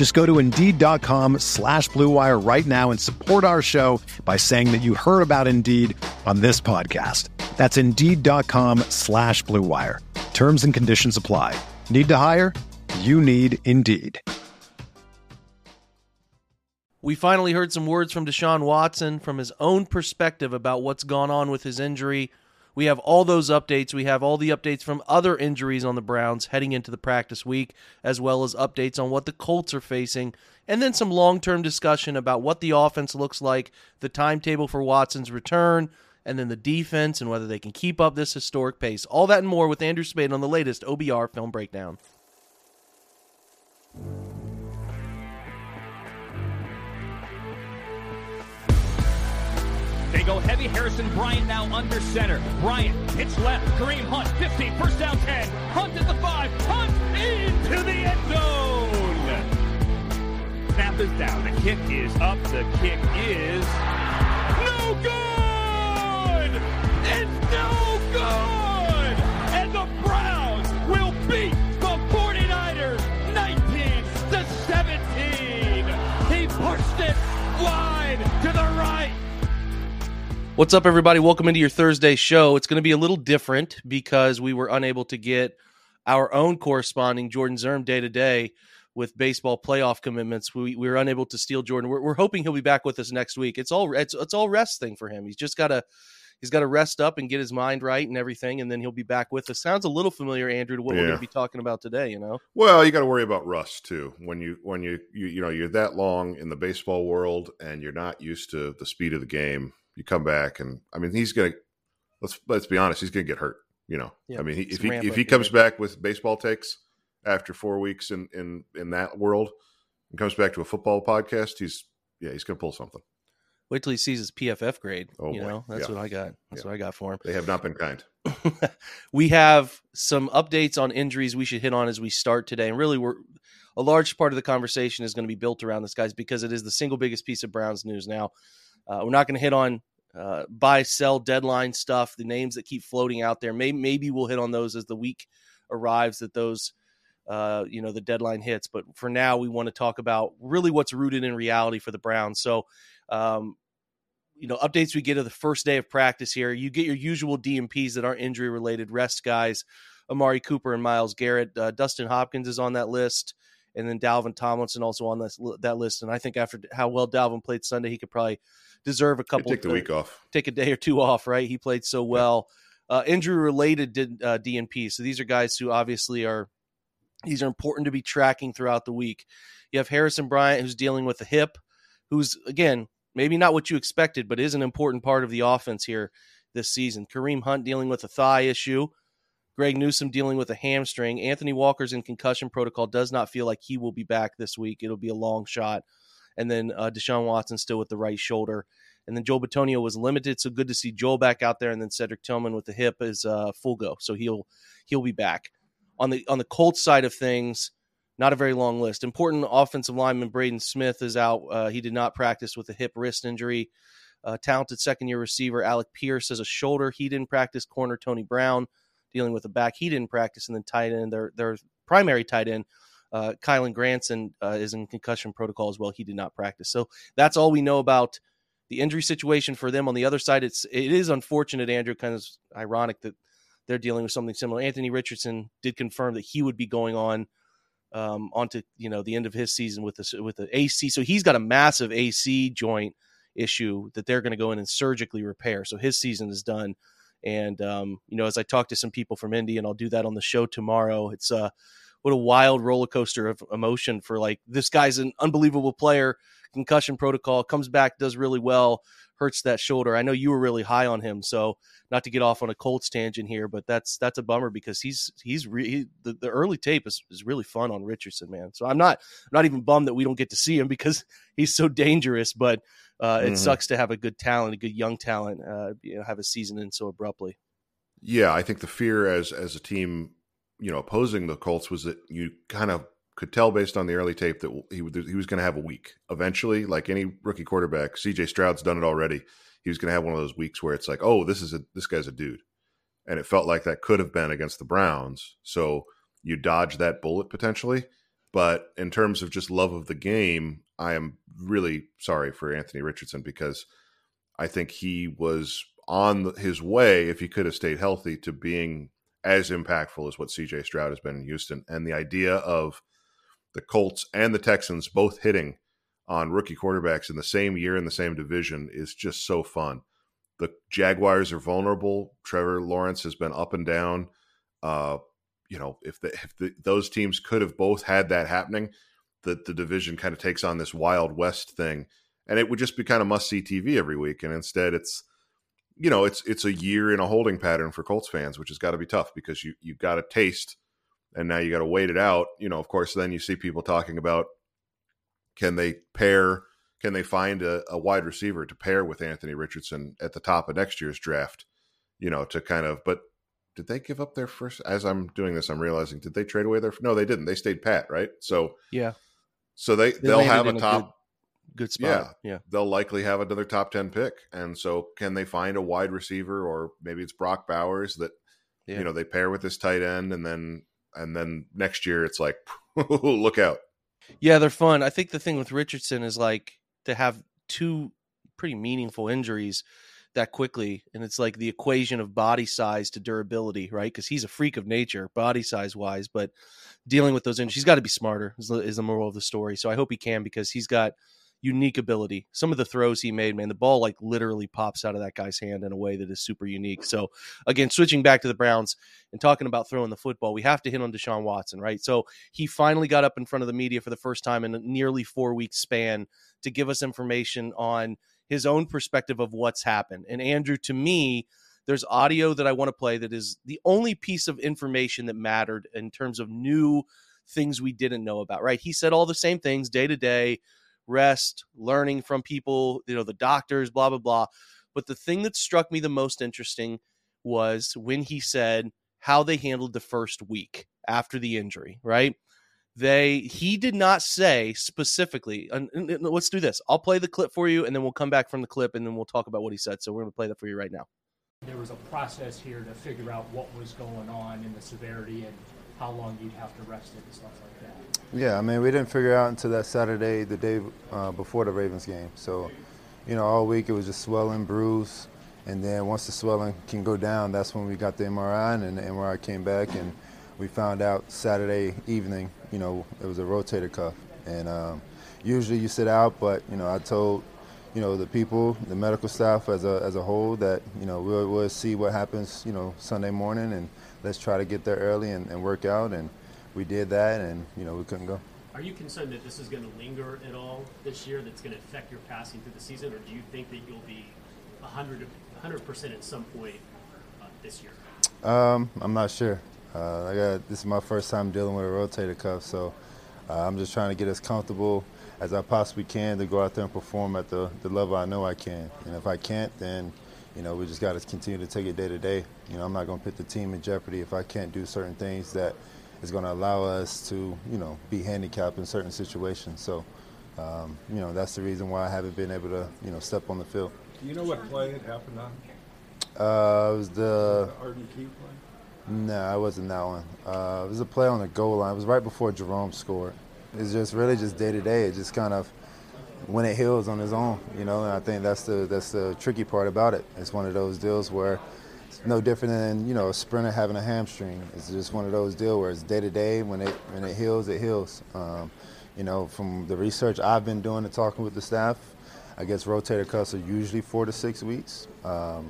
Just go to Indeed.com slash BlueWire right now and support our show by saying that you heard about Indeed on this podcast. That's Indeed.com slash BlueWire. Terms and conditions apply. Need to hire? You need Indeed. We finally heard some words from Deshaun Watson from his own perspective about what's gone on with his injury. We have all those updates. We have all the updates from other injuries on the Browns heading into the practice week, as well as updates on what the Colts are facing, and then some long term discussion about what the offense looks like, the timetable for Watson's return, and then the defense and whether they can keep up this historic pace. All that and more with Andrew Spade on the latest OBR Film Breakdown. They go heavy. Harrison Bryant now under center. Bryant hits left. Kareem Hunt, 15, first down 10. Hunt at the 5. Hunt into the end zone. Snap is down. The kick is up. The kick is no good. It's no good. And the Browns will beat the 49ers 19 to 17. He pushed it wide. What's up, everybody? Welcome into your Thursday show. It's going to be a little different because we were unable to get our own corresponding Jordan Zirm day to day with baseball playoff commitments. We, we were unable to steal Jordan. We're, we're hoping he'll be back with us next week. It's all it's it's all rest thing for him. He's just got to he's got to rest up and get his mind right and everything, and then he'll be back with us. Sounds a little familiar, Andrew, to what we're Yeah. going to be talking about today. You know, Well, you got to worry about rust too. When you when you, you you know you're that long in the baseball world and you're not used to the speed of the game, you come back and I mean he's gonna let's let's be honest, he's gonna get hurt. You know, Yeah, I mean he, if he if he comes back with baseball takes after four weeks in in in that world and comes back to a football podcast, he's yeah he's gonna pull something. wait till he sees his PFF grade. Oh, you boy. know, that's Yeah. what I got. That's Yeah. what I got for him. They have not been kind. we have some updates on injuries we should hit on as we start today. And really, we're a large part of the conversation is going to be built around this, guys, because it is the single biggest piece of Browns news now. Uh, we're not going to hit on uh, buy, sell, deadline stuff, the names that keep floating out there. Maybe, maybe we'll hit on those as the week arrives, that those, uh, you know, the deadline hits. But for now, we want to talk about really what's rooted in reality for the Browns. So, um, you know, updates we get of the first day of practice here. You get your usual DNPs that aren't injury related, rest guys, Amari Cooper and Myles Garrett. Uh, Dustin Hopkins is on that list, and then Dalvin Tomlinson also on this, that list. And I think after how well Dalvin played Sunday, he could probably deserve a couple. take the week off. take a day or two off, right? He played so well. Uh, injury related did uh, DNP. So these are guys who obviously are these are important to be tracking throughout the week. You have Harrison Bryant who's dealing with a hip, who's again maybe not what you expected, but is an important part of the offense here this season. Kareem Hunt dealing with a thigh issue. Greg Newsome dealing with a hamstring. Anthony Walker's in concussion protocol. Does not feel like he will be back this week. It'll be a long shot. And then uh, Deshaun Watson still with the right shoulder. And then Joel Bitonio was limited, so good to see Joel back out there. And then Cedric Tillman with the hip is uh, full go, so he'll he'll be back. On the on the Colts side of things, not a very long list. Important offensive lineman Braden Smith is out. Uh, he did not practice with a hip wrist injury. Uh, talented second year receiver Alec Pierce has a shoulder. He didn't practice. Corner Tony Brown dealing with a back. He didn't practice. And then tight end, their their primary tight end, uh, Kylen Granson uh, is in concussion protocol as well. He did not practice. So that's all we know about the injury situation for them. On the other side, it's it is unfortunate, Andrew. Kind of ironic that they're dealing with something similar. Anthony Richardson did confirm that he would be going on um, onto you know the end of his season with the with the AC. So he's got a massive AC joint issue that they're going to go in and surgically repair. So his season is done. And um, you know, as I talk to some people from Indy, and I'll do that on the show tomorrow. It's uh, what a wild roller coaster of emotion for like this guy's an unbelievable player. Concussion protocol comes back, does really well, hurts that shoulder. I know you were really high on him, so not to get off on a Colts tangent here, but that's that's a bummer because he's he's re- he, the, the early tape is, is really fun on Richardson, man. So I'm not I'm not even bummed that we don't get to see him because he's so dangerous, but uh, it mm-hmm. sucks to have a good talent, a good young talent, uh, you know, have a season in so abruptly. Yeah, I think the fear as as a team, you know, opposing the Colts was that you kind of could tell based on the early tape that he he was going to have a week eventually. Like any rookie quarterback, C.J. Stroud's done it already. He was going to have one of those weeks where it's like, oh, this is a this guy's a dude, and it felt like that could have been against the Browns. So you dodge that bullet potentially. But in terms of just love of the game, I am really sorry for Anthony Richardson because I think he was on his way, if he could have stayed healthy, to being as impactful as what CJ Stroud has been in Houston. And the idea of the Colts and the Texans both hitting on rookie quarterbacks in the same year in the same division is just so fun. The Jaguars are vulnerable. Trevor Lawrence has been up and down. Uh, you know, if the, if the, those teams could have both had that happening, that the division kind of takes on this Wild West thing, and it would just be kind of must see TV every week. And instead, it's you know, it's it's a year in a holding pattern for Colts fans, which has got to be tough because you you've got a taste and now you got to wait it out. You know, of course, then you see people talking about can they pair, can they find a, a, wide receiver to pair with Anthony Richardson at the top of next year's draft? You know, to kind of, but did they give up their first? As I'm doing this, I'm realizing did they trade away their? No, they didn't. They stayed pat, right? So yeah, so they, they will have a top. Good, good spot. Yeah, yeah. They'll likely have another top ten pick, and so can they find a wide receiver, or maybe it's Brock Bowers that yeah. you know they pair with this tight end, and then and then next year it's like look out yeah they're fun i think the thing with richardson is like to have two pretty meaningful injuries that quickly and it's like the equation of body size to durability right because he's a freak of nature body size wise but dealing with those injuries he's got to be smarter is the, is the moral of the story so i hope he can because he's got unique ability. Some of the throws he made, man, the ball like literally pops out of that guy's hand in a way that is super unique. So again, switching back to the Browns and talking about throwing the football, we have to hit on Deshaun Watson, right? So he finally got up in front of the media for the first time in a nearly four week span to give us information on his own perspective of what's happened. And Andrew, to me, there's audio that I want to play that is the only piece of information that mattered in terms of new things we didn't know about, right? He said all the same things day to day rest, learning from people, you know, the doctors, blah, blah, blah. But the thing that struck me the most interesting was when he said how they handled the first week after the injury, right? They he did not say specifically. And, and, and let's do this. I'll play the clip for you, and then we'll come back from the clip, and then we'll talk about what he said. So we're going to play that for you right now. There was a process here to figure out what was going on and the severity and how long you'd have to rest it and stuff like that. Yeah, I mean, we didn't figure out until that Saturday, the day uh, before the Ravens game. So, you know, all week it was just swelling, bruise, and then once the swelling can go down, that's when we got the MRI, and then the MRI came back, and we found out Saturday evening, you know, it was a rotator cuff, and um, usually you sit out, but you know, I told, you know, the people, the medical staff as a as a whole that you know we'll, we'll see what happens, you know, Sunday morning, and let's try to get there early and, and work out and we did that, and you know we couldn't go. Are you concerned that this is going to linger at all this year? That's going to affect your passing through the season, or do you think that you'll be 100 percent at some point uh, this year? Um, I'm not sure. Uh, I got this is my first time dealing with a rotator cuff, so uh, I'm just trying to get as comfortable as I possibly can to go out there and perform at the, the level I know I can. And if I can't, then you know we just got to continue to take it day to day. You know, I'm not going to put the team in jeopardy if I can't do certain things that is going to allow us to, you know, be handicapped in certain situations. So, um, you know, that's the reason why I haven't been able to, you know, step on the field. Do you know what play it happened on? Uh, it was the, the Arden Key play. No, I wasn't that one. Uh, it was a play on the goal line. It was right before Jerome scored. It's just really just day to day. It just kind of when it heals on its own, you know. And I think that's the that's the tricky part about it. It's one of those deals where it's no different than you know a sprinter having a hamstring. It's just one of those deals where it's day to day. When it when it heals, it heals. Um, you know, from the research I've been doing and talking with the staff, I guess rotator cuffs are usually four to six weeks. Um,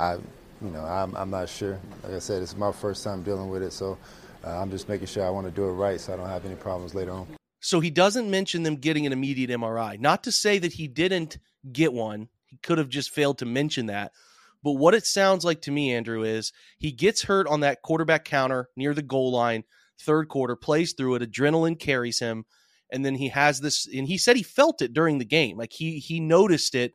I you know, I'm, I'm not sure. Like I said, it's my first time dealing with it, so uh, I'm just making sure I want to do it right so I don't have any problems later on. So he doesn't mention them getting an immediate MRI. Not to say that he didn't get one. He could have just failed to mention that. But what it sounds like to me, Andrew, is he gets hurt on that quarterback counter near the goal line, third quarter, plays through it, adrenaline carries him, and then he has this and he said he felt it during the game. Like he he noticed it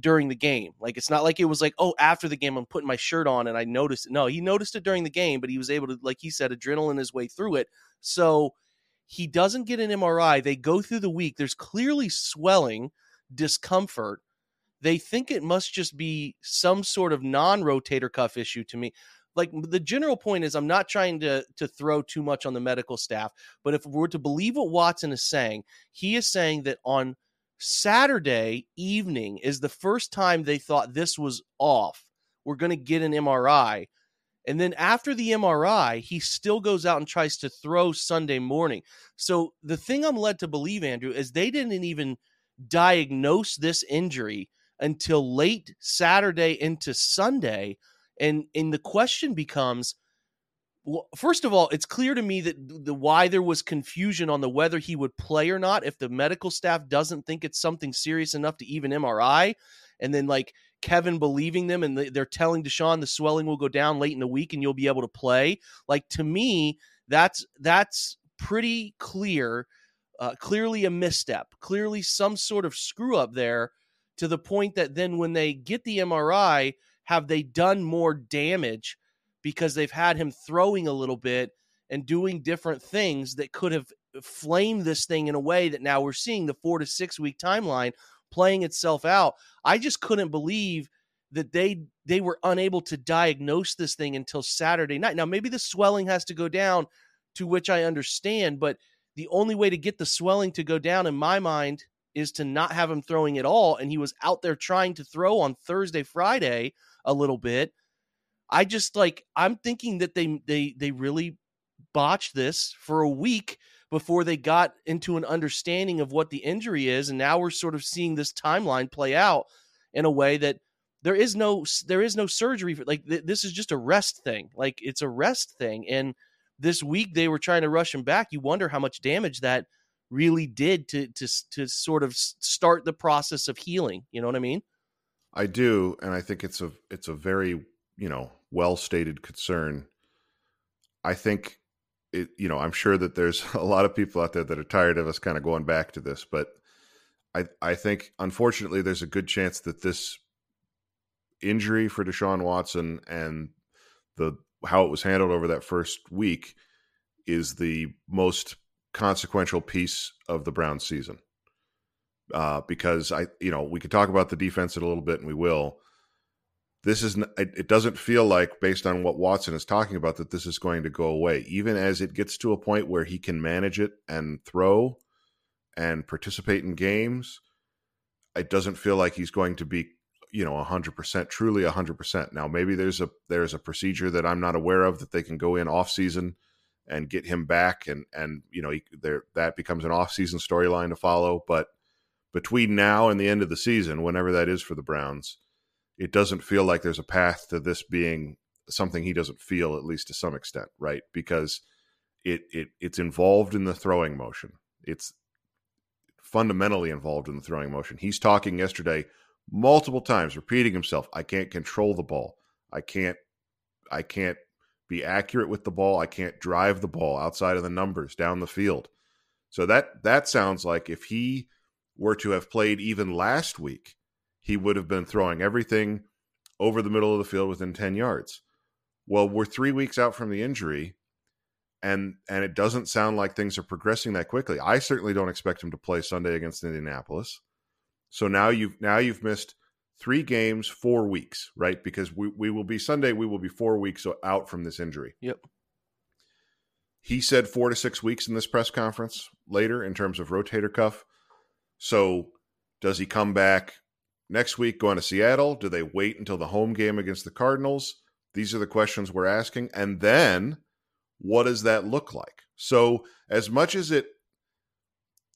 during the game. Like it's not like it was like, oh, after the game I'm putting my shirt on and I noticed it. No, he noticed it during the game, but he was able to, like he said, adrenaline his way through it. So he doesn't get an MRI. They go through the week. There's clearly swelling, discomfort. They think it must just be some sort of non-rotator cuff issue to me. Like the general point is I'm not trying to to throw too much on the medical staff, but if we're to believe what Watson is saying, he is saying that on Saturday evening is the first time they thought this was off. We're going to get an MRI. And then after the MRI, he still goes out and tries to throw Sunday morning. So the thing I'm led to believe, Andrew, is they didn't even diagnose this injury until late Saturday into Sunday. And and the question becomes well, first of all, it's clear to me that the why there was confusion on the whether he would play or not if the medical staff doesn't think it's something serious enough to even MRI, and then like Kevin believing them and they're telling Deshaun the swelling will go down late in the week and you'll be able to play. Like to me, that's that's pretty clear, uh, clearly a misstep, clearly some sort of screw up there. To the point that then when they get the MRI, have they done more damage? Because they've had him throwing a little bit and doing different things that could have flamed this thing in a way that now we're seeing the four to six week timeline playing itself out. I just couldn't believe that they they were unable to diagnose this thing until Saturday night. Now maybe the swelling has to go down, to which I understand, but the only way to get the swelling to go down in my mind is to not have him throwing at all. And he was out there trying to throw on Thursday, Friday a little bit. I just like I'm thinking that they they they really botched this for a week before they got into an understanding of what the injury is and now we're sort of seeing this timeline play out in a way that there is no there is no surgery for like th- this is just a rest thing like it's a rest thing and this week they were trying to rush him back. You wonder how much damage that really did to to to sort of start the process of healing you know what i mean? I do and i think it's a it's a very you know well stated concern. I think it, you know I'm sure that there's a lot of people out there that are tired of us kind of going back to this, but I I think unfortunately there's a good chance that this injury for Deshaun Watson and the how it was handled over that first week is the most consequential piece of the Brown season. Uh, because I, you know, we could talk about the defense in a little bit, and we will this is it doesn't feel like based on what Watson is talking about that this is going to go away. Even as it gets to a point where he can manage it and throw and participate in games it doesn't feel like he's going to be you know 100% truly 100% now maybe there's a there's a procedure that I'm not aware of that they can go in off season and get him back and and you know he, there that becomes an off season storyline to follow. But between now and the end of the season whenever that is for the Browns it doesn't feel like there's a path to this being something he doesn't feel at least to some extent right? Because it it it's involved in the throwing motion. It's fundamentally involved in the throwing motion. He's talking yesterday multiple times repeating himself i can't control the ball. I can't i can't be accurate with the ball. I can't drive the ball outside of the numbers down the field. So that that sounds like if he were to have played even last week he would have been throwing everything over the middle of the field within 10 yards. Well, we're 3 weeks out from the injury and and it doesn't sound like things are progressing that quickly. I certainly don't expect him to play Sunday against Indianapolis. So now you've now you've missed 3 games, 4 weeks, right? Because we we will be Sunday, we will be 4 weeks out from this injury. Yep. He said 4 to 6 weeks in this press conference later in terms of rotator cuff. So does he come back Next week, going to Seattle. Do they wait until the home game against the Cardinals? These are the questions we're asking. And then what does that look like? So, as much as it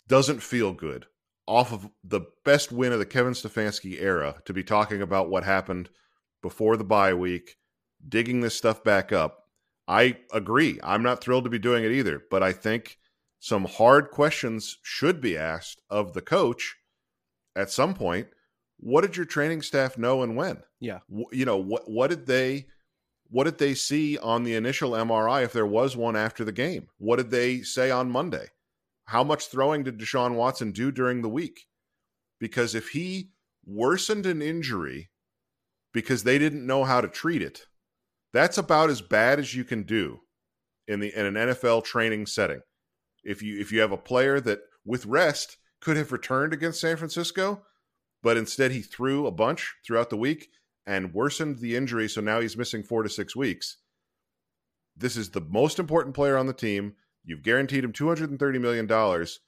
doesn't feel good off of the best win of the Kevin Stefanski era to be talking about what happened before the bye week, digging this stuff back up. I agree. I'm not thrilled to be doing it either, but I think some hard questions should be asked of the coach at some point. What did your training staff know and when? Yeah. You know, what what did they what did they see on the initial MRI if there was one after the game? What did they say on Monday? How much throwing did Deshaun Watson do during the week? Because if he worsened an injury because they didn't know how to treat it, that's about as bad as you can do in the in an NFL training setting. If you if you have a player that with rest could have returned against San Francisco, but instead he threw a bunch throughout the week and worsened the injury, so now he's missing 4 to 6 weeks. This is the most important player on the team. You've guaranteed him 230 million dollars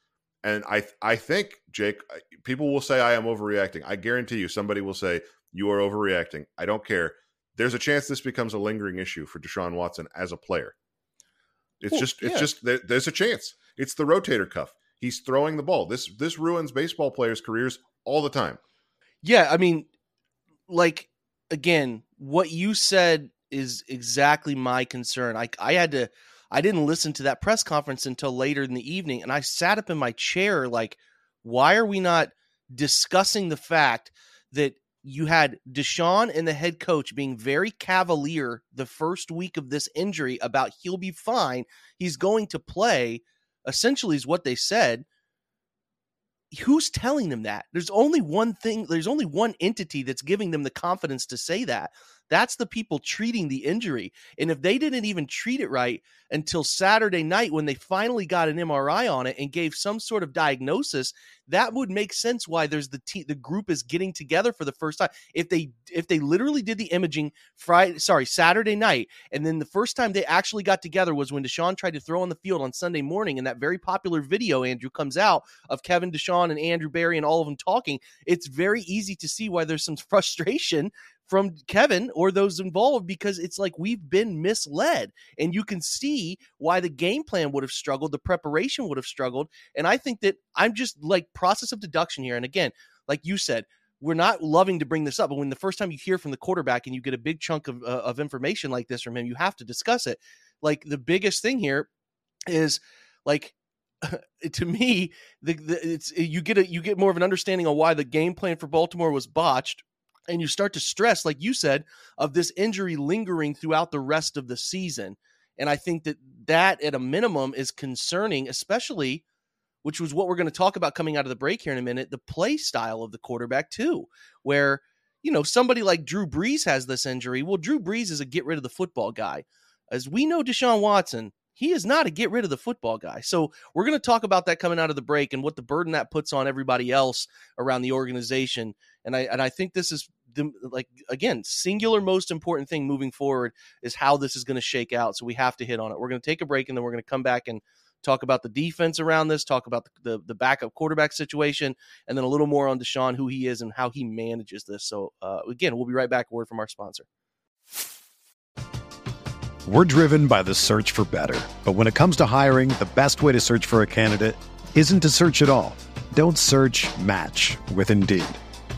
and I I think Jake people will say I am overreacting. I guarantee you somebody will say you are overreacting. I don't care. There's a chance this becomes a lingering issue for Deshaun Watson as a player. It's Well, just it's yeah. just there, there's a chance. It's the rotator cuff. He's throwing the ball. This this ruins baseball players' careers all the time. Yeah, I mean, like again, what you said is exactly my concern. I I had to I didn't listen to that press conference until later in the evening and I sat up in my chair like why are we not discussing the fact that you had Deshaun and the head coach being very cavalier the first week of this injury about he'll be fine, he's going to play, essentially is what they said who's telling them that? There's only one thing, there's only one entity that's giving them the confidence to say that. That's the people treating the injury. And if they didn't even treat it right until Saturday night when they finally got an MRI on it and gave some sort of diagnosis, that would make sense why there's the te- the group is getting together for the first time. If they if they literally did the imaging Friday, sorry, Saturday night, and then the first time they actually got together was when Deshaun tried to throw on the field on Sunday morning, and that very popular video Andrew comes out of Kevin Deshaun and Andrew Berry and all of them talking. It's very easy to see why there's some frustration from Kevin or those involved because it's like we've been misled. And you can see why the game plan would have struggled, the preparation would have struggled. And I think that I'm just like process of deduction here. And again, like you said, we're not loving to bring this up, but when the first time you hear from the quarterback and you get a big chunk of, uh, of information like this from him, you have to discuss it. Like the biggest thing here is like to me, the, the it's you get a you get more of an understanding on why the game plan for Baltimore was botched and you start to stress, like you said, of this injury lingering throughout the rest of the season. And I think that that, at a minimum, is concerning, especially, which was what we're going to talk about coming out of the break here in a minute, the play style of the quarterback, too, where, you know, somebody like Drew Brees has this injury. Well, Drew Brees is a get rid of the football guy. As we know, Deshaun Watson, he is not a get rid of the football guy. So we're going to talk about that coming out of the break and what the burden that puts on everybody else around the organization. And I and I think this is the like again singular most important thing moving forward is how this is going to shake out. So we have to hit on it. We're going to take a break and then we're going to come back and talk about the defense around this, talk about the, the, the backup quarterback situation, and then a little more on Deshaun, who he is and how he manages this. So uh, again, we'll be right back. Word from our sponsor. We're driven by the search for better. But when it comes to hiring, the best way to search for a candidate isn't to search at all. Don't search match with Indeed.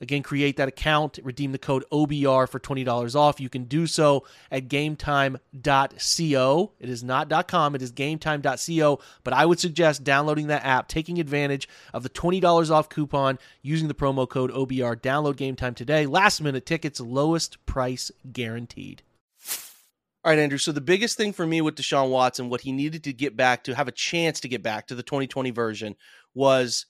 Again, create that account, redeem the code OBR for $20 off. You can do so at gametime.co. It is not .com, it is gametime.co, but I would suggest downloading that app, taking advantage of the $20 off coupon using the promo code OBR. Download GameTime today. Last minute tickets, lowest price guaranteed. All right, Andrew. So the biggest thing for me with Deshaun Watson, what he needed to get back to have a chance to get back to the 2020 version was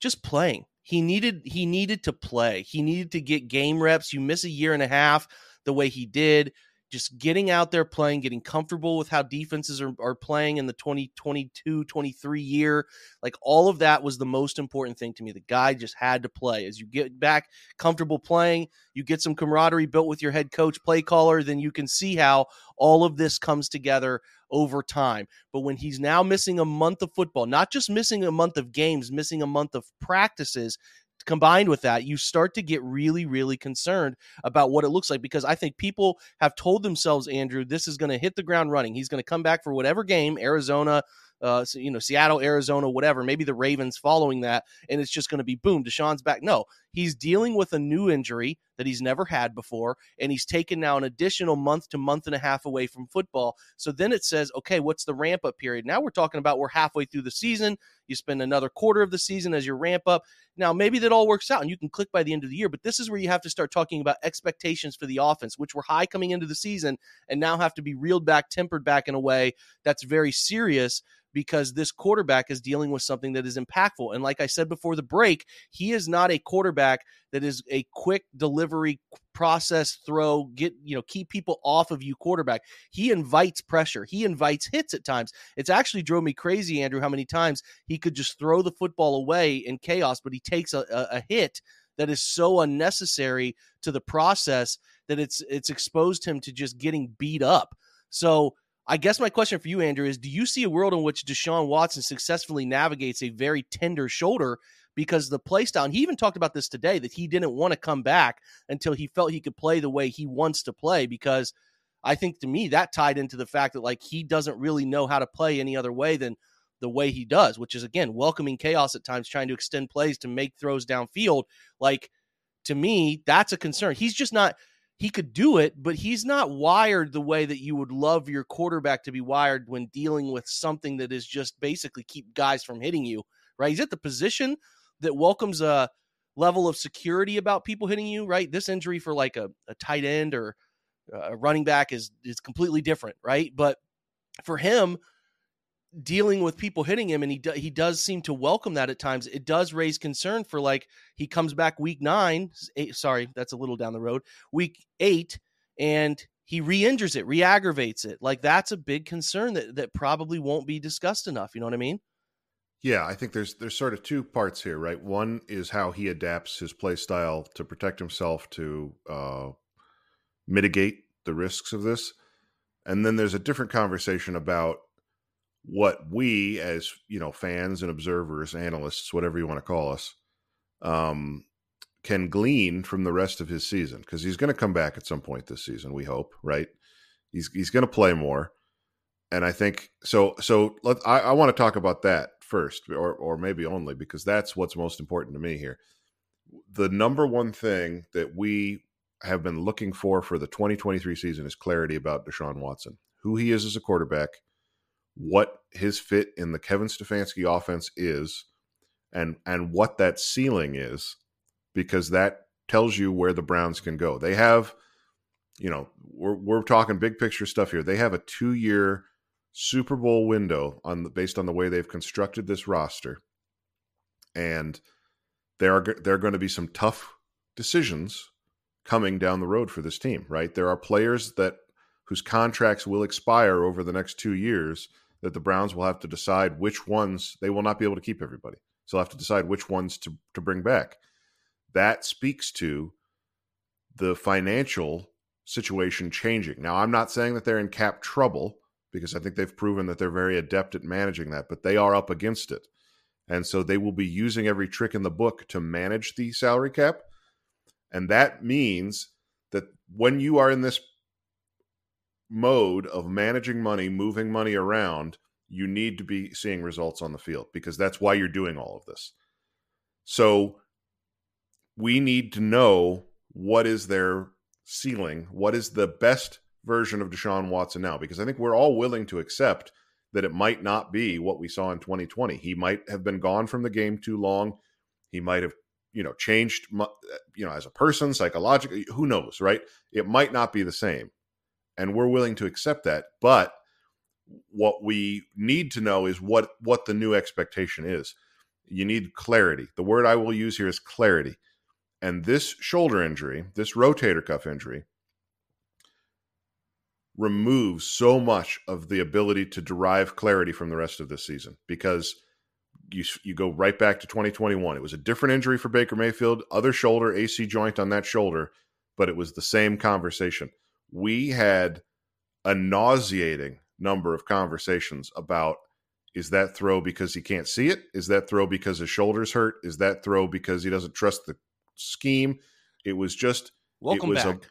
just playing he needed he needed to play. He needed to get game reps. You miss a year and a half the way he did. Just getting out there playing, getting comfortable with how defenses are, are playing in the 2022 23 year. Like all of that was the most important thing to me. The guy just had to play. As you get back comfortable playing, you get some camaraderie built with your head coach, play caller, then you can see how all of this comes together over time. But when he's now missing a month of football, not just missing a month of games, missing a month of practices, combined with that, you start to get really, really concerned about what it looks like because I think people have told themselves, Andrew, this is going to hit the ground running. He's going to come back for whatever game, Arizona, uh, you know, Seattle, Arizona, whatever, maybe the Ravens following that, and it's just going to be boom, Deshaun's back. No, he's dealing with a new injury that he's never had before, and he's taken now an additional month to month and a half away from football. So then it says, okay, what's the ramp up period? Now we're talking about we're halfway through the season. You spend another quarter of the season as your ramp up. Now, maybe that all works out and you can click by the end of the year, but this is where you have to start talking about expectations for the offense, which were high coming into the season and now have to be reeled back, tempered back in a way that's very serious because this quarterback is dealing with something that is impactful. And like I said before the break, he is not a quarterback that is a quick delivery process throw get you know keep people off of you quarterback. He invites pressure. He invites hits at times. It's actually drove me crazy andrew how many times he could just throw the football away in chaos but he takes a, a, a hit that is so unnecessary to the process that it's it's exposed him to just getting beat up. So I guess my question for you, Andrew, is do you see a world in which Deshaun Watson successfully navigates a very tender shoulder because the play style, and he even talked about this today, that he didn't want to come back until he felt he could play the way he wants to play because I think to me that tied into the fact that like he doesn't really know how to play any other way than the way he does, which is again welcoming chaos at times, trying to extend plays to make throws downfield. Like to me, that's a concern. He's just not he could do it, but he's not wired the way that you would love your quarterback to be wired when dealing with something that is just basically keep guys from hitting you, right? He's at the position that welcomes a level of security about people hitting you, right? This injury for like a, a tight end or a running back is is completely different, right? But for him, dealing with people hitting him, and he do, he does seem to welcome that at times. It does raise concern for like he comes back week nine. Eight, sorry, that's a little down the road. Week eight, and he re-injures it, re-aggravates it. Like that's a big concern that that probably won't be discussed enough. You know what I mean? Yeah, I think there's there's sort of two parts here, right? One is how he adapts his play style to protect himself to uh, mitigate the risks of this, and then there's a different conversation about what we as you know fans and observers analysts whatever you want to call us um, can glean from the rest of his season. Because he's going to come back at some point this season we hope right? He's he's going to play more. And i think so so let i, I want to talk about that first or or maybe only because that's what's most important to me here the number one thing that we have been looking for for the 2023 season is clarity about deshaun watson who he is as a quarterback what his fit in the Kevin Stefanski offense is and and what that ceiling is because that tells you where the Browns can go. They have you know, we're we're talking big picture stuff here. They have a 2-year Super Bowl window on the, based on the way they've constructed this roster. And there are there are going to be some tough decisions coming down the road for this team, right? There are players that whose contracts will expire over the next 2 years that the Browns will have to decide which ones they will not be able to keep everybody. So they'll have to decide which ones to, to bring back. That speaks to the financial situation changing. Now, I'm not saying that they're in cap trouble because I think they've proven that they're very adept at managing that, but they are up against it. And so they will be using every trick in the book to manage the salary cap. And that means that when you are in this mode of managing money, moving money around, you need to be seeing results on the field because that's why you're doing all of this. So we need to know what is their ceiling, what is the best version of Deshaun Watson now, because I think we're all willing to accept that it might not be what we saw in 2020. He might have been gone from the game too long. He might have, you know, changed, you know, as a person, psychologically, who knows, right? It might not be the same and we're willing to accept that. But what we need to know is what what the new expectation is. You need clarity. The word I will use here is clarity. And this shoulder injury, this rotator cuff injury, removes so much of the ability to derive clarity from the rest of this season because you you go right back to 2021. It was a different injury for Baker Mayfield, other shoulder, AC joint on that shoulder, but it was the same conversation we had a nauseating number of conversations about is that throw because he can't see it? Is that throw because his shoulders hurt? Is that throw because he doesn't trust the scheme? It was just welcome it was back.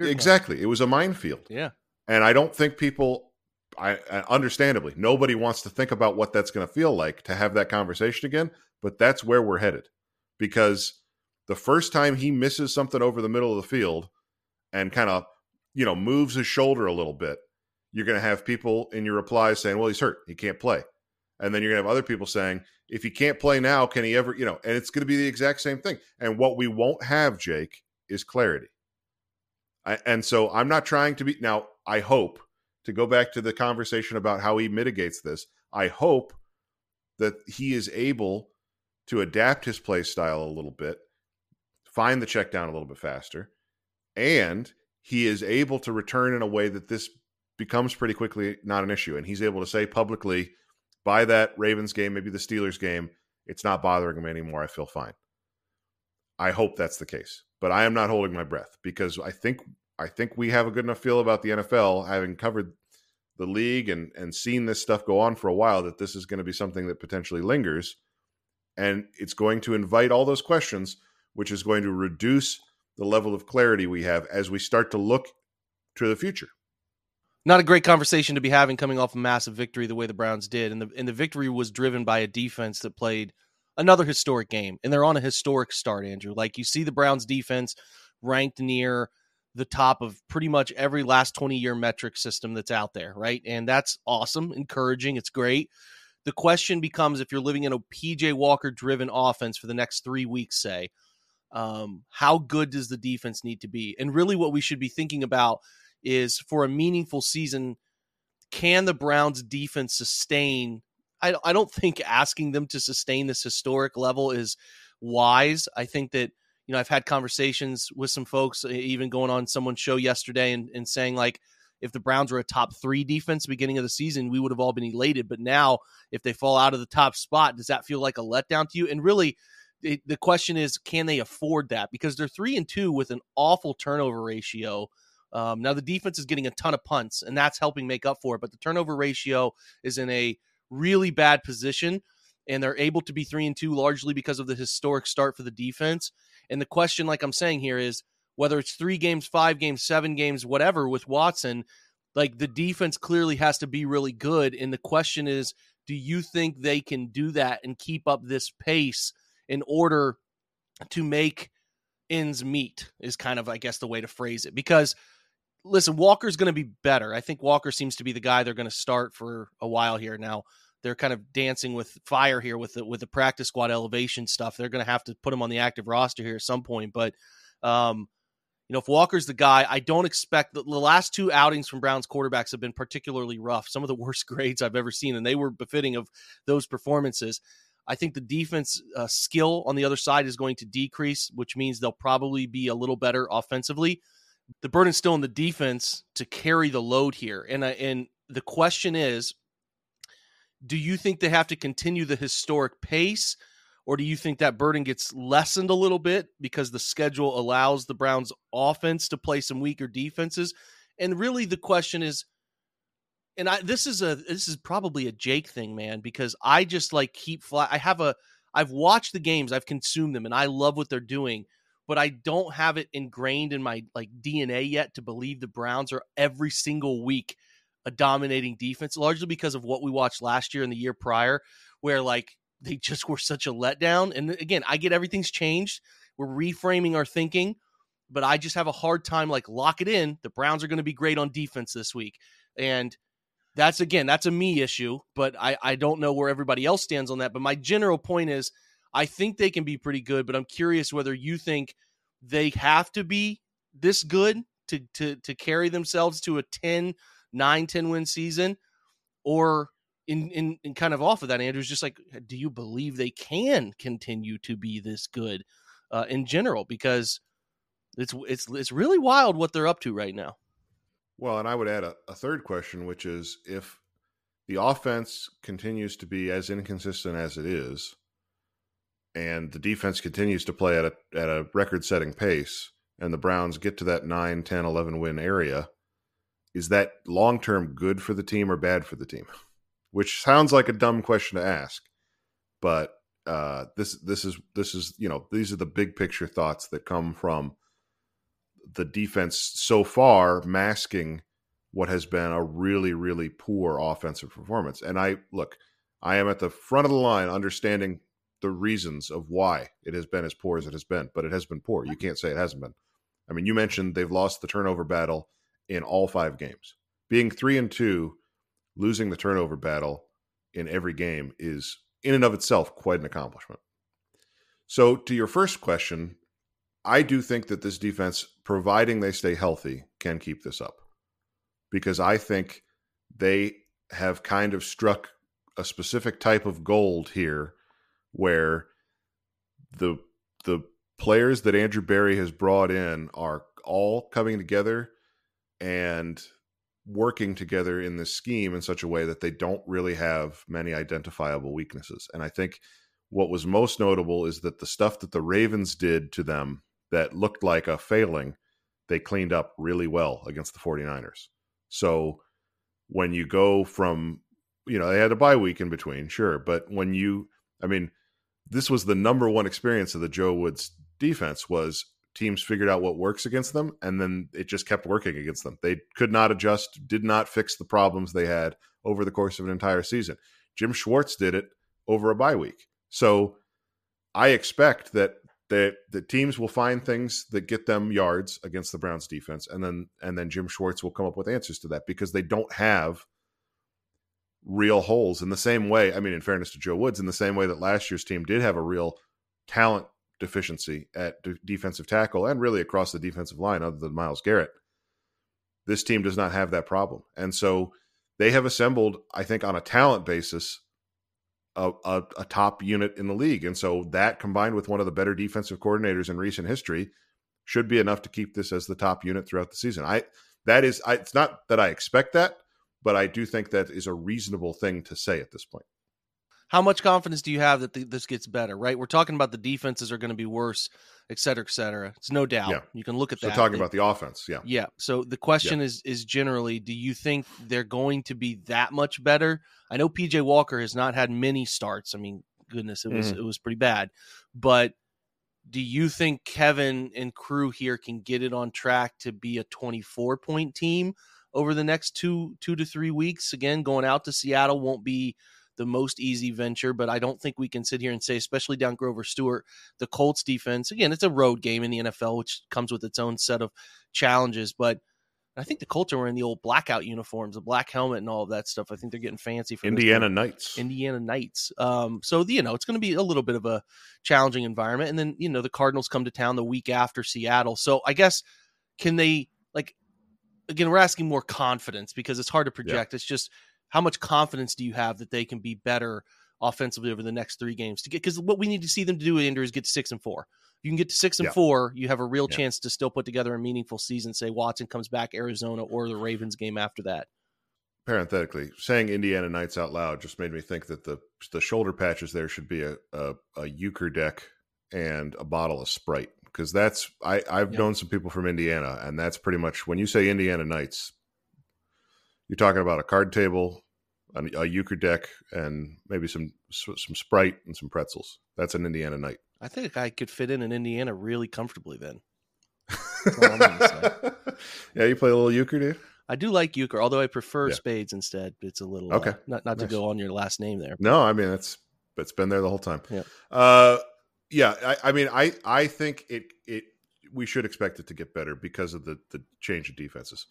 A, exactly, it was a minefield. Yeah, and I don't think people. I, I understandably nobody wants to think about what that's going to feel like to have that conversation again, but that's where we're headed because the first time he misses something over the middle of the field and kind of you know, moves his shoulder a little bit, you're going to have people in your replies saying, well, he's hurt. He can't play. And then you're going to have other people saying, if he can't play now, can he ever, you know, and it's going to be the exact same thing. And what we won't have, Jake, is clarity. I, and so I'm not trying to be, now, I hope to go back to the conversation about how he mitigates this. I hope that he is able to adapt his play style a little bit, find the check down a little bit faster, and he is able to return in a way that this becomes pretty quickly not an issue. And he's able to say publicly, by that Ravens game, maybe the Steelers game, it's not bothering him anymore. I feel fine. I hope that's the case, but I am not holding my breath because I think I think we have a good enough feel about the NFL, having covered the league and and seen this stuff go on for a while, that this is going to be something that potentially lingers, and it's going to invite all those questions, which is going to reduce the level of clarity we have as we start to look to the future. Not a great conversation to be having coming off a massive victory the way the Browns did. And the and the victory was driven by a defense that played another historic game. And they're on a historic start, Andrew. Like you see the Browns defense ranked near the top of pretty much every last 20 year metric system that's out there, right? And that's awesome, encouraging, it's great. The question becomes if you're living in a PJ Walker driven offense for the next three weeks, say, um, how good does the defense need to be? And really, what we should be thinking about is for a meaningful season, can the Browns defense sustain? I, I don't think asking them to sustain this historic level is wise. I think that, you know, I've had conversations with some folks, even going on someone's show yesterday and, and saying, like, if the Browns were a top three defense beginning of the season, we would have all been elated. But now, if they fall out of the top spot, does that feel like a letdown to you? And really, it, the question is, can they afford that? Because they're three and two with an awful turnover ratio. Um, now the defense is getting a ton of punts, and that's helping make up for it. But the turnover ratio is in a really bad position, and they're able to be three and two largely because of the historic start for the defense. And the question, like I'm saying here, is whether it's three games, five games, seven games, whatever with Watson, like the defense clearly has to be really good. And the question is, do you think they can do that and keep up this pace in order to make ends meet? Is kind of, I guess, the way to phrase it. Because listen, Walker's going to be better. I think Walker seems to be the guy they're going to start for a while here now. They're kind of dancing with fire here with the with the practice squad elevation stuff. They're going to have to put him on the active roster here at some point, but um, you know, if Walker's the guy, I don't expect the, the last two outings from Browns quarterbacks have been particularly rough. Some of the worst grades I've ever seen, and they were befitting of those performances. I think the defense uh, skill on the other side is going to decrease, which means they'll probably be a little better offensively. The burden's still in the defense to carry the load here, and uh, and the question is, do you think they have to continue the historic pace? Or do you think that burden gets lessened a little bit because the schedule allows the Browns offense to play some weaker defenses? And really the question is and I this is a this is probably a Jake thing, man, because I just like keep flat I have a I've watched the games, I've consumed them and I love what they're doing, but I don't have it ingrained in my like DNA yet to believe the Browns are every single week a dominating defense, largely because of what we watched last year and the year prior, where like they just were such a letdown. And again, I get everything's changed. We're reframing our thinking, but I just have a hard time like lock it in. The Browns are going to be great on defense this week. And that's again, that's a me issue, but I, I don't know where everybody else stands on that. But my general point is I think they can be pretty good, but I'm curious whether you think they have to be this good to to to carry themselves to a 10 9 10 win season or in, in, in kind of off of that, Andrew's just like, do you believe they can continue to be this good uh, in general? Because it's it's it's really wild what they're up to right now. Well, and I would add a, a third question, which is if the offense continues to be as inconsistent as it is, and the defense continues to play at a at a record setting pace, and the Browns get to that 9, 10, 11 win area, is that long term good for the team or bad for the team? which sounds like a dumb question to ask, but uh, this this is this is you know these are the big picture thoughts that come from the defense so far masking what has been a really really poor offensive performance. And I look, I am at the front of the line understanding the reasons of why it has been as poor as it has been, but it has been poor. You can't say it hasn't been. I mean, you mentioned they've lost the turnover battle in all five games. Being three and two losing the turnover battle in every game is in and of itself quite an accomplishment. So, to your first question, I do think that this defense, providing they stay healthy, can keep this up because I think they have kind of struck a specific type of gold here where the the players that Andrew Berry has brought in are all coming together and working together in this scheme in such a way that they don't really have many identifiable weaknesses. And I think what was most notable is that the stuff that the Ravens did to them that looked like a failing, they cleaned up really well against the 49ers. So when you go from, you know, they had a bye week in between, sure, but when you, I mean, this was the number one experience of the Joe Woods defense was teams figured out what works against them and then it just kept working against them. They could not adjust did not fix the problems they had over the course of an entire season. Jim schwartz did it over a bye week. So i expect that the, the teams will find things that get them yards against the browns defense and then and then jim schwartz will come up with answers to that because they don't have real holes in the same way i mean in fairness to joe woods in the same way that last year's team did have a real talent deficiency at d- defensive tackle and really across the defensive line, other than Myles Garrett. This team does not have that problem. And so they have assembled, I think, on a talent basis, a, a, a, top unit in the league. And so that combined with one of the better defensive coordinators in recent history should be enough to keep this as the top unit throughout the season. I that is I, it's not that I expect that, but I do think that is a reasonable thing to say at this point. How much confidence do you have that the, this gets better? Right, we're talking about the defenses are going to be worse, et cetera, et cetera. It's no doubt. Yeah. You can look at so that. talking about the offense, yeah, yeah. So the question Yeah. is is generally, do you think they're going to be that much better? I know PJ Walker has not had many starts. I mean, goodness, it was Mhm. it was pretty bad, but do you think Kevin and crew here can get it on track to be a 24 point team over the next two two to three weeks? Again, going out to Seattle won't be the most easy venture, but I don't think we can sit here and say, especially down Grover Stewart, the Colts defense. Again, it's a road game in the NFL, which comes with its own set of challenges. But I think the Colts are wearing the old blackout uniforms, the black helmet, and all of that stuff. I think they're getting fancy for Indiana. Nights. Indiana Nights. Um, so you know it's going to be a little bit of a challenging environment, and then you know the Cardinals come to town the week after Seattle. So I guess can they like again? We're asking more confidence because it's hard to project. It's just how much confidence do you have that they can be better offensively over the next three games to get? Because what we need to see them to do, Andrew, is get to six and four. You can get to six and Yeah. four, you have a real Yeah. chance to still put together a meaningful season. Say Watson comes back, Arizona, or the Ravens game after that. parenthetically saying Indiana Nights out loud just made me think that the the shoulder patches there should be a a, a euchre deck and a bottle of Sprite because that's I I've Yeah. known some people from Indiana and that's pretty much when you say Indiana Nights, you're talking about a card table, a, a euchre deck, and maybe some some Sprite and some pretzels. That's an Indiana Night. I think I could fit in in Indiana really comfortably then. all I'm gonna yeah, you play a little euchre, dude. I do like euchre, although I prefer Yeah. spades instead. It's a little Okay. uh, not not Nice. to go on your last name there. No, I mean it's it's been there the whole time. Yeah. Uh yeah, I, I mean I I think it it we should expect it to get better because of the the change of defenses.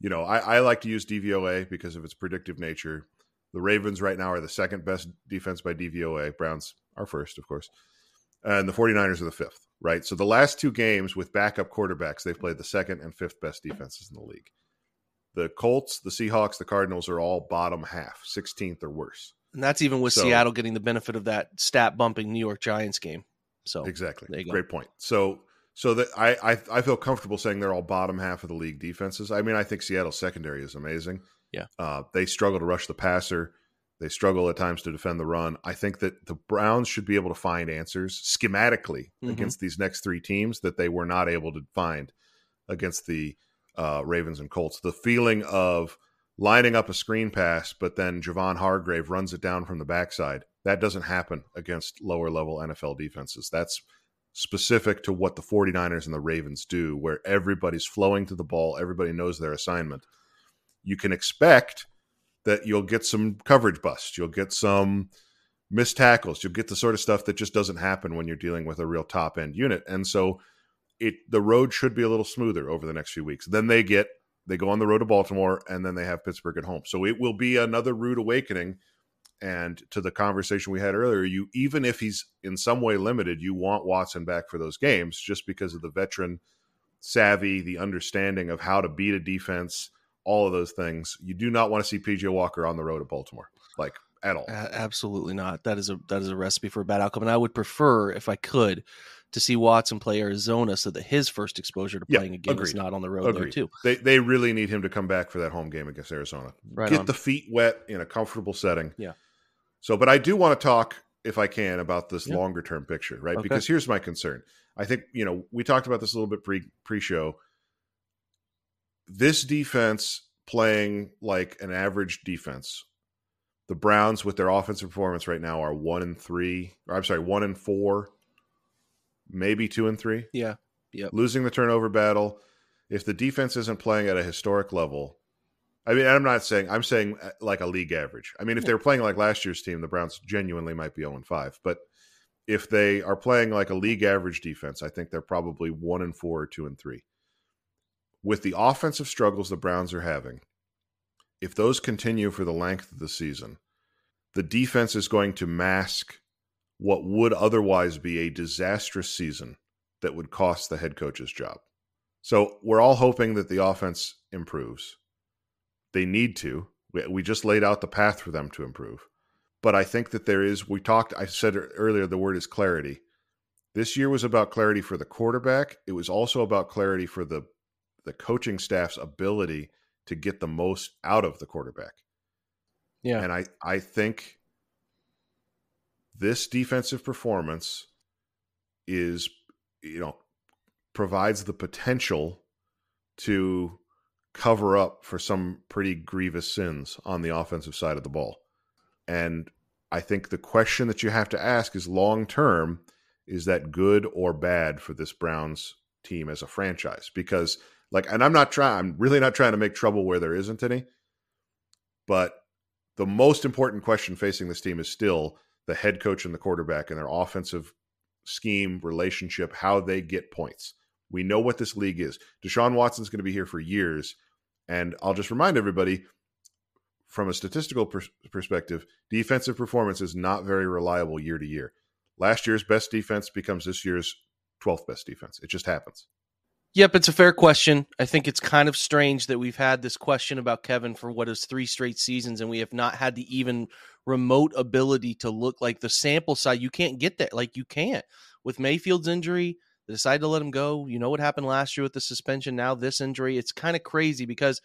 You know, I, I like to use DVOA because of its predictive nature. The Ravens right now are the second best defense by DVOA. Browns are first, of course. And the 49ers are the fifth, right? So the last two games with backup quarterbacks, they've played the second and fifth best defenses in the league. The Colts, the Seahawks, the Cardinals are all bottom half, 16th or worse. And that's even with So- Seattle getting the benefit of that stat bumping New York Giants game. So Exactly. There you go. Great point. So so that I, I I feel comfortable saying they're all bottom half of the league defenses. I mean, I think Seattle's secondary is amazing. Yeah. Uh, they struggle to rush the passer. They struggle at times to defend the run. I think that the Browns should be able to find answers schematically Mhm. against these next three teams that they were not able to find against the uh, Ravens and Colts. The feeling of lining up a screen pass, but then Javon Hargrave runs it down from the backside. That doesn't happen against lower level NFL defenses. That's specific to what the 49ers and the Ravens do, where everybody's flowing to the ball, everybody knows their assignment. You can expect that you'll get some coverage busts, you'll get some missed tackles, you'll get the sort of stuff that just doesn't happen when you're dealing with a real top end unit. And so it the road should be a little smoother over the next few weeks. Then they get they go on the road to Baltimore and then they have Pittsburgh at home. So it will be another rude awakening. And to the conversation we had earlier, you even if he's in some way limited, you want Watson back for those games just because of the veteran savvy, the understanding of how to beat a defense, all of those things. You do not want to see PJ Walker on the road to Baltimore, like at all. A- absolutely not. That is a that is a recipe for a bad outcome. And I would prefer, if I could, to see Watson play Arizona so that his first exposure to Yeah, playing a game is not on the road there Agreed. too. They they really need him to come back for that home game against Arizona. Right Get on. the feet wet in a comfortable setting. Yeah. So, but I do want to talk, if I can, about this Yeah. longer term picture, right? Okay. Because here's my concern. I think you know we talked about this a little bit pre pre show. This defense playing like an average defense. The Browns, with their offensive performance right now, are one and three. Or I'm sorry, one and four, maybe two and three Yeah. Yep. losing the turnover battle. If the defense isn't playing at a historic level, I mean, I'm not saying I'm saying uh, like a league average. I mean, if they were playing like last year's team, the Browns genuinely might be 0 and 5. But if they are playing like a league average defense, I think they're probably one and four or two and three. With the offensive struggles the Browns are having, if those continue for the length of the season, the defense is going to mask what would otherwise be a disastrous season that would cost the head coach's job. So we're all hoping that the offense improves. They need to. We, we just laid out the path for them to improve. But I think that there is, we talked, I said earlier, the word is clarity. This year was about clarity for the quarterback. It was also about clarity for the the coaching staff's ability to get the most out of the quarterback. Yeah. And I, I think this defensive performance is, you know, provides the potential to cover up for some pretty grievous sins on the offensive side of the ball. And I think the question that you have to ask is long term, is that good or bad for this Browns team as a franchise? Because like, and I'm not trying, I'm really not trying to make trouble where there isn't any. But the most important question facing this team is still the head coach and the quarterback and their offensive scheme, relationship, how they get points. We know what this league is. Deshaun Watson's going to be here for years. And I'll just remind everybody from a statistical per- perspective, defensive performance is not very reliable year to year. Last year's best defense becomes this year's 12th best defense. It just happens. Yep, it's a fair question. I think it's kind of strange that we've had this question about Kevin for what is three straight seasons, and we have not had the even remote ability to look like the sample size. You can't get that. Like you can't with Mayfield's injury. They decided to let him go. You know what happened last year with the suspension. Now this injury. It's kind of crazy because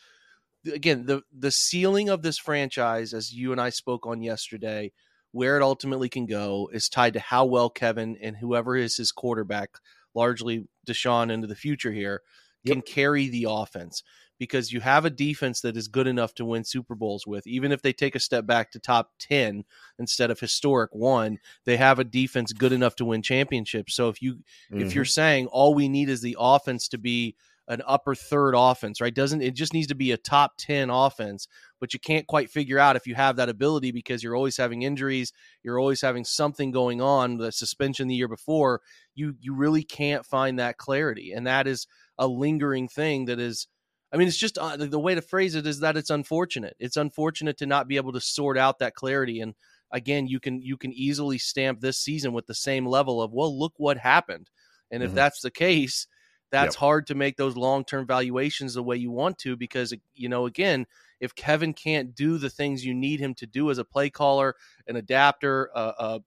again the the ceiling of this franchise, as you and I spoke on yesterday, where it ultimately can go is tied to how well Kevin and whoever is his quarterback largely Deshaun into the future here, can yep. carry the offense because you have a defense that is good enough to win Super Bowls with. Even if they take a step back to top 10 instead of historic one, they have a defense good enough to win championships. So if you mm-hmm. if you're saying all we need is the offense to be an upper third offense, right? Doesn't it just needs to be a top 10 offense, but you can't quite figure out if you have that ability because you're always having injuries, you're always having something going on, the suspension the year before, you you really can't find that clarity. And that is a lingering thing that is I mean, it's just uh, the way to phrase it is that it's unfortunate. It's unfortunate to not be able to sort out that clarity and again, you can you can easily stamp this season with the same level of, well, look what happened. And if mm-hmm. that's the case, that's yep. hard to make those long-term valuations the way you want to because you know again if kevin can't do the things you need him to do as a play caller an adapter a, a,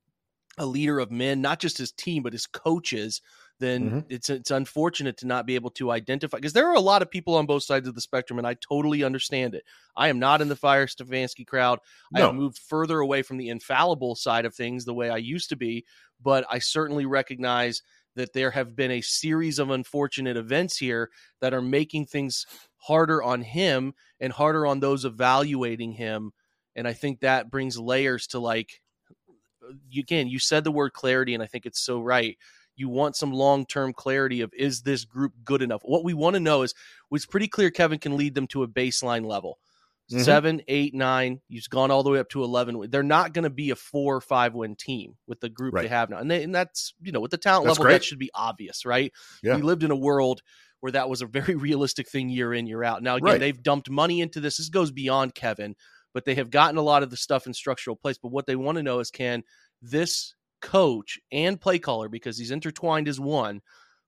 a leader of men not just his team but his coaches then mm-hmm. it's it's unfortunate to not be able to identify because there are a lot of people on both sides of the spectrum, and I totally understand it. I am not in the Fire Stefanski crowd. No. I have moved further away from the infallible side of things the way I used to be, but I certainly recognize that there have been a series of unfortunate events here that are making things harder on him and harder on those evaluating him. And I think that brings layers to like, again, you said the word clarity, and I think it's so right. You want some long term clarity of is this group good enough? What we want to know is it's pretty clear Kevin can lead them to a baseline level. Mm-hmm. Seven, eight, nine. He's gone all the way up to eleven. They're not going to be a four or five win team with the group right. they have now, and, they, and that's you know with the talent that's level great. that should be obvious, right? Yeah. We lived in a world where that was a very realistic thing year in year out. Now again, right. they've dumped money into this. This goes beyond Kevin, but they have gotten a lot of the stuff in structural place. But what they want to know is can this coach and play caller, because he's intertwined as one,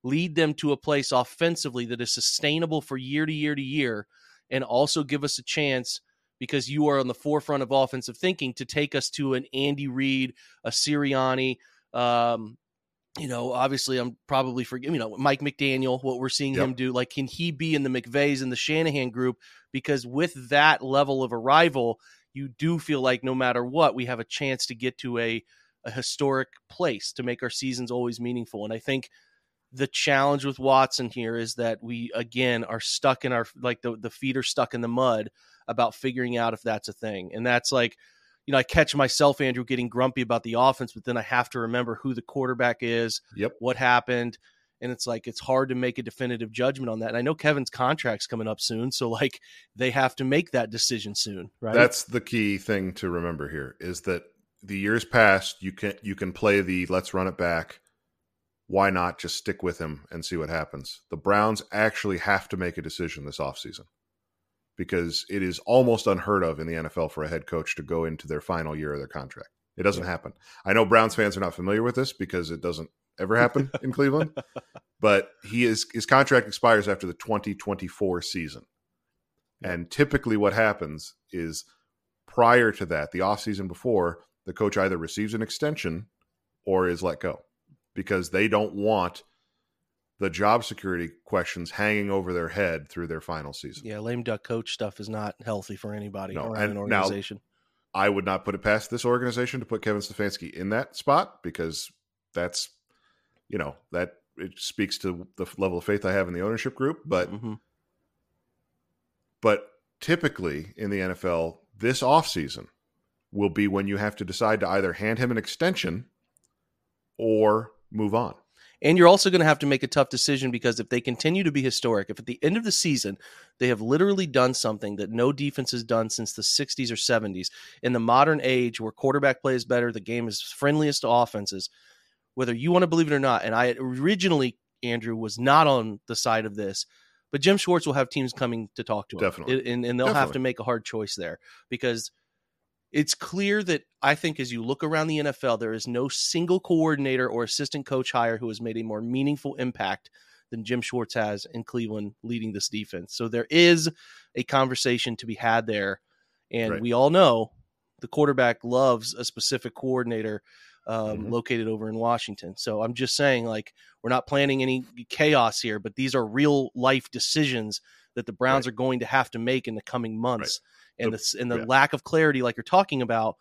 lead them to a place offensively that is sustainable for year to year to year and also give us a chance because you are on the forefront of offensive thinking to take us to an Andy Reid, a Sirianni. Um, you know, obviously, I'm probably forgetting. You know, Mike McDaniel, what we're seeing yep. him do. Like, can he be in the McVays and the Shanahan group? Because with that level of arrival, you do feel like no matter what, we have a chance to get to a a historic place to make our seasons always meaningful. And I think the challenge with Watson here is that we again are stuck in our like the the feet are stuck in the mud about figuring out if that's a thing. And that's like you know, I catch myself, Andrew, getting grumpy about the offense, but then I have to remember who the quarterback is, yep. what happened. And it's like it's hard to make a definitive judgment on that. And I know Kevin's contract's coming up soon, so like they have to make that decision soon, right? That's the key thing to remember here is that the years past, you can you can play the let's run it back why not just stick with him and see what happens? The Browns actually have to make a decision this offseason because it is almost unheard of in the NFL for a head coach to go into their final year of their contract. It doesn't yeah. happen. I know Browns fans are not familiar with this because it doesn't ever happen in Cleveland. but he is his contract expires after the 2024 season. And typically what happens is prior to that, the offseason before, the coach either receives an extension or is let go because they don't want the job security questions hanging over their head through their final season. Yeah, lame duck coach stuff is not healthy for anybody No, and an now- organization. I would not put it past this organization to put Kevin Stefanski in that spot because that's, you know, that it speaks to the level of faith I have in the ownership group. But, Mhm. but typically in the NFL, this offseason will be when you have to decide to either hand him an extension or move on. And you're also going to have to make a tough decision because if they continue to be historic, if at the end of the season they have literally done something that no defense has done since the 60s or 70s in the modern age where quarterback play is better, the game is friendliest to offenses, whether you want to believe it or not. And I originally, Andrew, was not on the side of this, but Jim Schwartz will have teams coming to talk to him. Definitely. And, and they'll have to make a hard choice there because it's clear that I think as you look around the NFL, there is no single coordinator or assistant coach hire who has made a more meaningful impact than Jim Schwartz has in Cleveland leading this defense. So there is a conversation to be had there. And Right. we all know the quarterback loves a specific coordinator um, Mhm. located over in Washington. So I'm just saying, like, we're not planning any chaos here, but these are real life decisions that the Browns Right. are going to have to make in the coming months. And The- the, and the yeah. lack of clarity, like you're talking about,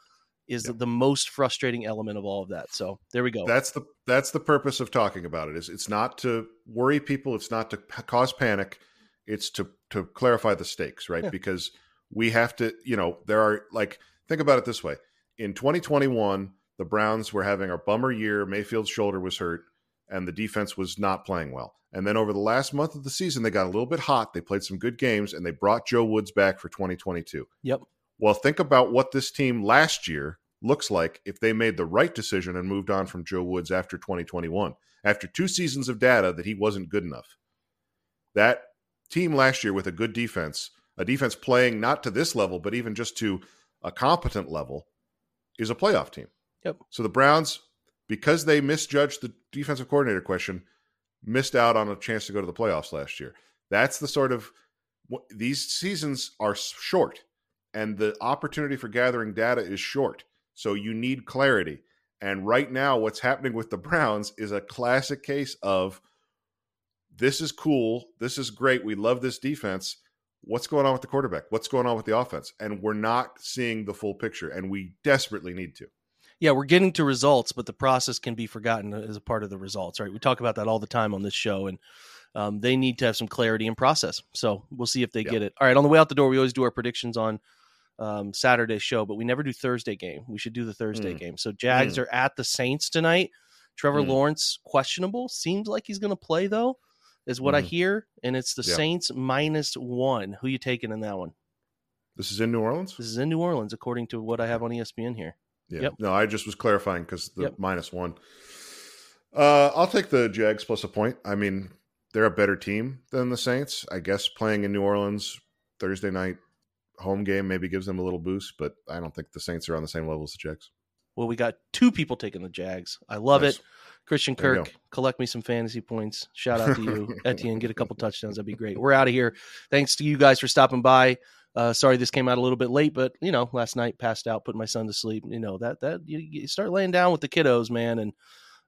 is Yeah. the, the most frustrating element of all of that. So there we go. That's the that's the purpose of talking about it. Is it's not to worry people. It's not to cause panic. It's to to clarify the stakes, right? Yeah. Because we have to, you know, there are like think about it this way: in 2021, the Browns were having a bummer year. Mayfield's shoulder was hurt, and the defense was not playing well. And then over the last month of the season, they got a little bit hot. They played some good games, and they brought Joe Woods back for 2022. Yep. Well, think about what this team last year looks like if they made the right decision and moved on from Joe Woods after 2021, after two seasons of data that he wasn't good enough. That team last year with a good defense, a defense playing not to this level, but even just to a competent level, is a playoff team. Yep. So the Browns, because they misjudged the defensive coordinator question, missed out on a chance to go to the playoffs last year. That's the sort of these seasons are short and the opportunity for gathering data is short. So you need clarity. And right now, what's happening with the Browns is a classic case of this is cool. This is great. We love this defense. What's going on with the quarterback? What's going on with the offense? And we're not seeing the full picture, and we desperately need to. Yeah, we're getting to results, but the process can be forgotten as a part of the results, right? We talk about that all the time on this show, and um, they need to have some clarity and process. So we'll see if they Yeah. get it. All right, on the way out the door, we always do our predictions on um, Saturday show, but we never do Thursday game. We should do the Thursday Mm. game. So Jags Mm. are at the Saints tonight. Trevor Mm. Lawrence questionable. Seems like he's going to play though, is what I Mhm. hear, and it's the Yeah. Saints minus one. Who you taking in that one? This is in New Orleans? This is in New Orleans, according to what I have on ESPN here. Yeah. Yep. No, I just was clarifying because the Yep. minus one. Uh, I'll take the Jags plus a point. I mean, they're a better team than the Saints. I guess playing in New Orleans Thursday night home game maybe gives them a little boost, but I don't think the Saints are on the same level as the Jags. Well, we got two people taking the Jags. I love Nice. it. Christian Kirk, collect me some fantasy points. Shout out to you, Etienne. Get a couple touchdowns. That'd be great. We're out of here. Thanks to you guys for stopping by. Uh, sorry this came out a little bit late, but you know, last night passed out, put my son to sleep. You know that that you, you start laying down with the kiddos, man, and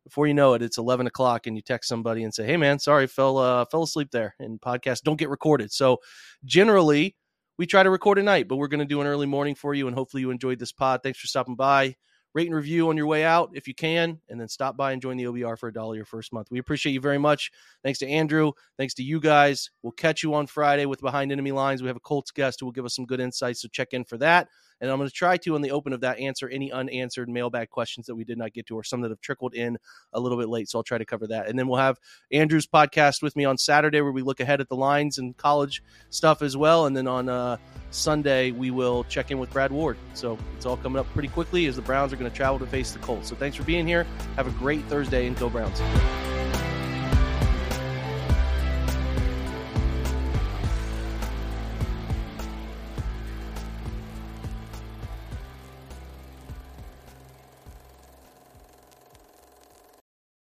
before you know it, it's eleven o'clock, and you text somebody and say, "Hey, man, sorry, fell uh, fell asleep there." And podcasts don't get recorded, so generally we try to record at night, but we're going to do an early morning for you, and hopefully you enjoyed this pod. Thanks for stopping by rate and review on your way out if you can, and then stop by and join the OBR for a dollar your first month. We appreciate you very much. Thanks to Andrew. Thanks to you guys. We'll catch you on Friday with Behind Enemy Lines. We have a Colts guest who will give us some good insights, so check in for that. And I'm going to try to, on the open of that, answer any unanswered mailbag questions that we did not get to or some that have trickled in a little bit late. So I'll try to cover that. And then we'll have Andrew's podcast with me on Saturday where we look ahead at the lines and college stuff as well. And then on uh, Sunday, we will check in with Brad Ward. So it's all coming up pretty quickly as the Browns are going to travel to face the Colts. So thanks for being here. Have a great Thursday and go Browns.